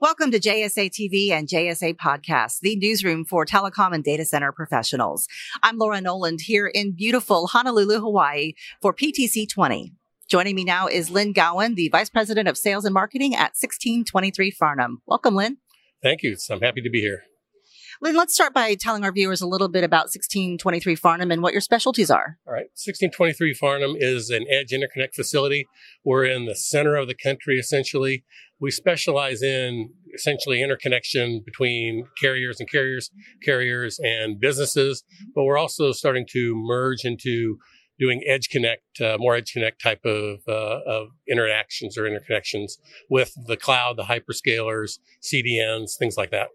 Welcome to JSA TV and JSA Podcast, the newsroom for telecom and data center professionals. I'm Laura Noland here in beautiful Honolulu, Hawaii for PTC 20. Joining me now is Lynn Gowan, the Vice President of Sales and Marketing at 1623 Farnam. Welcome, Lynn. Thank you. I'm happy to be here. Lynn, let's start by telling our viewers a little bit about 1623 Farnam and what your specialties are. All right. 1623 Farnam is an edge interconnect facility. We're in the center of the country, essentially. We specialize in essentially interconnection between carriers and carriers, carriers and businesses, but we're also starting to merge into doing edge connect, uh, more edge connect type of, uh, of interactions or interconnections with the cloud, the hyperscalers, CDNs, things like that.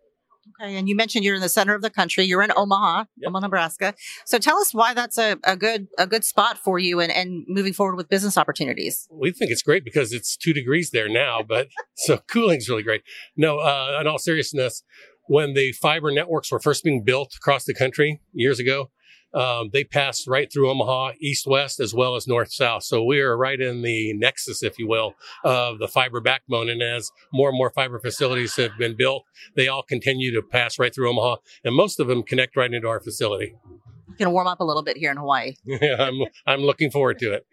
Okay, and you mentioned you're in the center of the country. You're in Omaha, Yep. Omaha, Nebraska. So tell us why that's a, a good a good spot for you and, and moving forward with business opportunities. We think it's great because it's two degrees there now, but so cooling's really great. No, uh, in all seriousness, when the fiber networks were first being built across the country years ago, um, they passed right through Omaha, east west, as well as north south. So we are right in the nexus, if you will, of the fiber backbone. And as more and more fiber facilities have been built, they all continue to pass right through Omaha, and most of them connect right into our facility. Going to warm up a little bit here in Hawaii. Yeah, I'm I'm looking forward to it.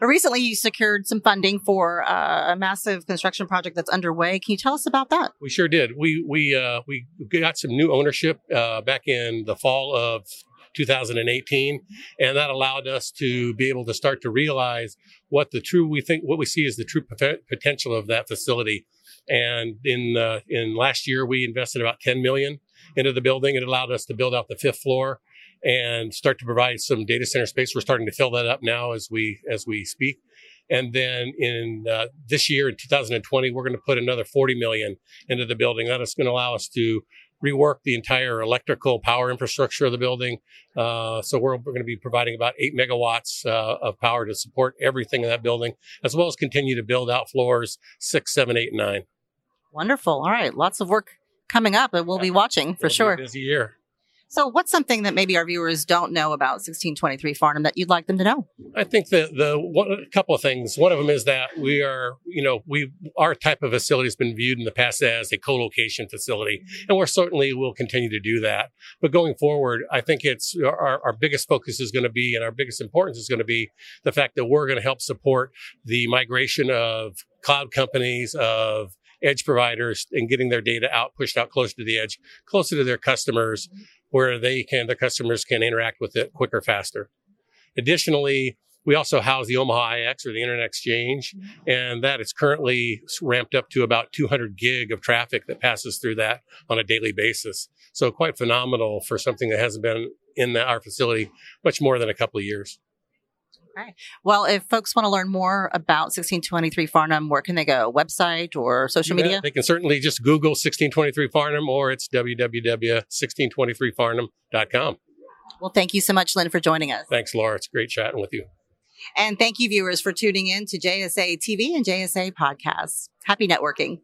But recently, you secured some funding for uh, a massive construction project that's underway. Can you tell us about that? We sure did. We we uh, we got some new ownership uh, back in the fall of 2018, and that allowed us to be able to start to realize what the true we think what we see is the true potential of that facility. And in uh, in last year, we invested about 10 million into the building. It allowed us to build out the fifth floor and start to provide some data center space. We're starting to fill that up now as we as we speak. And then in uh, this year, in 2020, we're going to put another 40 million into the building. That is going to allow us to rework the entire electrical power infrastructure of the building. Uh, so we're, we're going to be providing about eight megawatts uh, of power to support everything in that building, as well as continue to build out floors six, seven, eight, and nine. Wonderful. All right, lots of work coming up, and we'll be watching for It'll sure. busy year. So, what's something that maybe our viewers don't know about 1623 Farnam that you'd like them to know? I think the the one, a couple of things. One of them is that we are, you know, we our type of facility has been viewed in the past as a co-location facility, and we're certainly will continue to do that. But going forward, I think it's our our biggest focus is going to be, and our biggest importance is going to be the fact that we're going to help support the migration of cloud companies of edge providers and getting their data out pushed out closer to the edge closer to their customers where they can the customers can interact with it quicker faster additionally we also house the Omaha IX or the Internet Exchange, mm-hmm. and that is currently ramped up to about 200 gig of traffic that passes through that on a daily basis. So quite phenomenal for something that hasn't been in the, our facility much more than a couple of years. Well, if folks want to learn more about 1623 Farnam, where can they go? Website or social bet. media? They can certainly just Google 1623 Farnam or it's www.1623farnam.com. Well, thank you so much, Lynn, for joining us. Thanks, Laura. It's great chatting with you. And thank you, viewers, for tuning in to JSA TV and JSA podcasts. Happy networking.